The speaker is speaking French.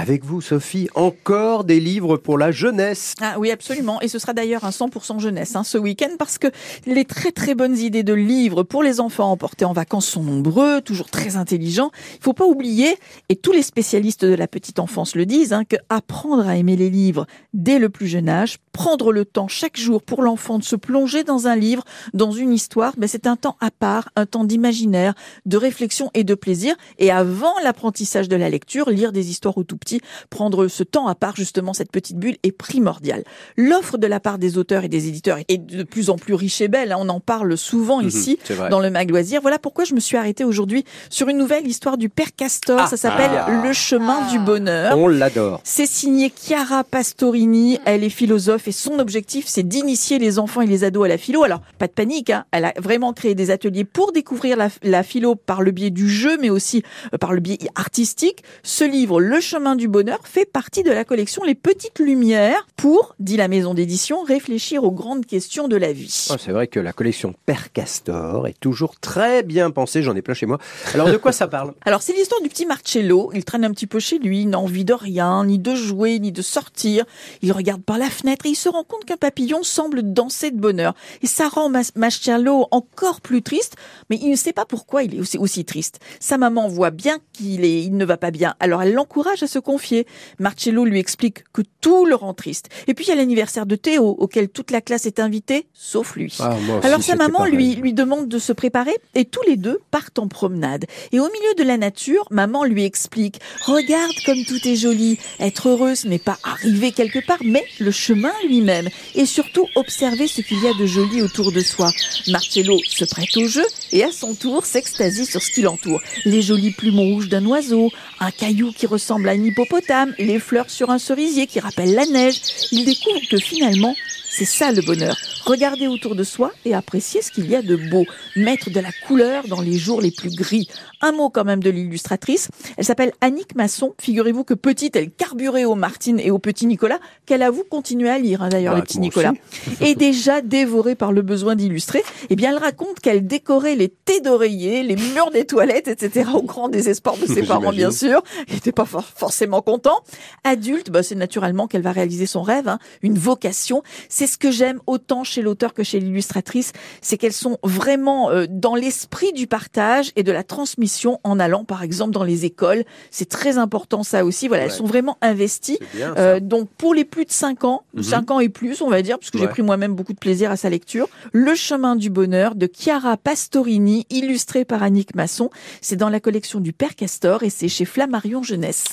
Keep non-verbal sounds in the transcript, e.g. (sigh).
Avec vous, Sophie, encore des livres pour la jeunesse. Ah oui, absolument. Et ce sera d'ailleurs un 100% jeunesse hein, ce week-end parce que les très très bonnes idées de livres pour les enfants emportés en vacances sont nombreux, toujours très intelligents. Il faut pas oublier, et tous les spécialistes de la petite enfance le disent, hein, que apprendre à aimer les livres dès le plus jeune âge, prendre le temps chaque jour pour l'enfant de se plonger dans un livre, dans une histoire, ben c'est un temps à part, un temps d'imaginaire, de réflexion et de plaisir. Et avant l'apprentissage de la lecture, lire des histoires au tout petit, prendre ce temps à part, justement, cette petite bulle est primordiale. L'offre de la part des auteurs et des éditeurs est de plus en plus riche et belle. Hein. On en parle souvent Mhm, ici dans le Mag Loisir. Voilà pourquoi je me suis arrêtée aujourd'hui sur une nouvelle histoire du père Castor. Ah. Ça s'appelle Ah. Le chemin du bonheur. On l'adore. C'est signé Chiara Pastorini. Elle est philosophe et son objectif, c'est d'initier les enfants et les ados à la philo. Alors, pas de panique, hein. elle a vraiment créé des ateliers pour découvrir la, la philo par le biais du jeu, mais aussi euh, par le biais artistique. Ce livre, Le chemin du bonheur, fait partie de la collection Les Petites Lumières pour, dit la maison d'édition, réfléchir aux grandes questions de la vie. Oh, c'est vrai que la collection Père Castor est toujours très bien pensée. J'en ai plein chez moi. Alors, de quoi ça parle? (laughs) Alors c'est l'histoire du petit Marcello. Il traîne un petit peu chez lui, il n'a envie de rien, ni de jouer, ni de sortir. Il regarde par la fenêtre et il se rend compte qu'un papillon semble danser de bonheur. Et ça rend Marcello encore plus triste, mais il ne sait pas pourquoi il est aussi, aussi triste. Sa maman voit bien qu'il est, il ne va pas bien, alors elle l'encourage à se confier. Marcello lui explique que tout le rend triste. Et puis il y a l'anniversaire de Théo, auquel toute la classe est invitée, sauf lui. Ah, aussi, Alors sa maman pareil. lui, lui demande de se préparer et tous les deux partent en promenade. Et au milieu de la nature, maman lui explique Regarde comme tout est joli. Être heureux, ce n'est pas arriver quelque part, mais le chemin lui-même. Et surtout observer ce qu'il y a de joli autour de soi. Marcello se prête au jeu et à son tour s'extasie sur ce qui l'entoure. Les jolis plumes rouges d'un oiseau, un caillou qui ressemble à un hippopotame, les fleurs sur un cerisier qui rappellent la neige. Il découvre que finalement, c'est ça le bonheur. Regarder autour de soi et apprécier ce qu'il y a de beau. Mettre de la couleur dans les jours les plus gris. Un mot quand même de l'illustratrice. Elle s'appelle Annick Masson. Figurez-vous que petite, elle carburait au Martine et au petit Nicolas, qu'elle avoue continuer à lire hein, d'ailleurs Bah, le petit moi Nicolas. Et (laughs) déjà dévorée par le besoin d'illustrer, eh bien elle raconte qu'elle décorait les thés d'oreiller, les murs des toilettes, etc. au grand désespoir de ses (laughs) parents bien sûr. Ils n'étaient pas for- forcément contents. Adulte, bah, c'est naturellement qu'elle va réaliser son rêve, hein, une vocation. C'est ce que j'aime autant chez l'auteur que chez l'illustratrice, c'est qu'elles sont vraiment euh, dans l'esprit du partage et de la transmission en allant par exemple dans les écoles. C'est très important ça aussi. Voilà, elles sont vraiment investies. Bien. Euh, donc pour les plus de 5 ans, Mhm. 5 ans et plus, on va dire, parce que j'ai pris moi-même beaucoup de plaisir à sa lecture, Le chemin du bonheur de Chiara Pastorini, illustré par Annick Masson. C'est dans la collection du Père Castor et c'est chez Flammarion Jeunesse.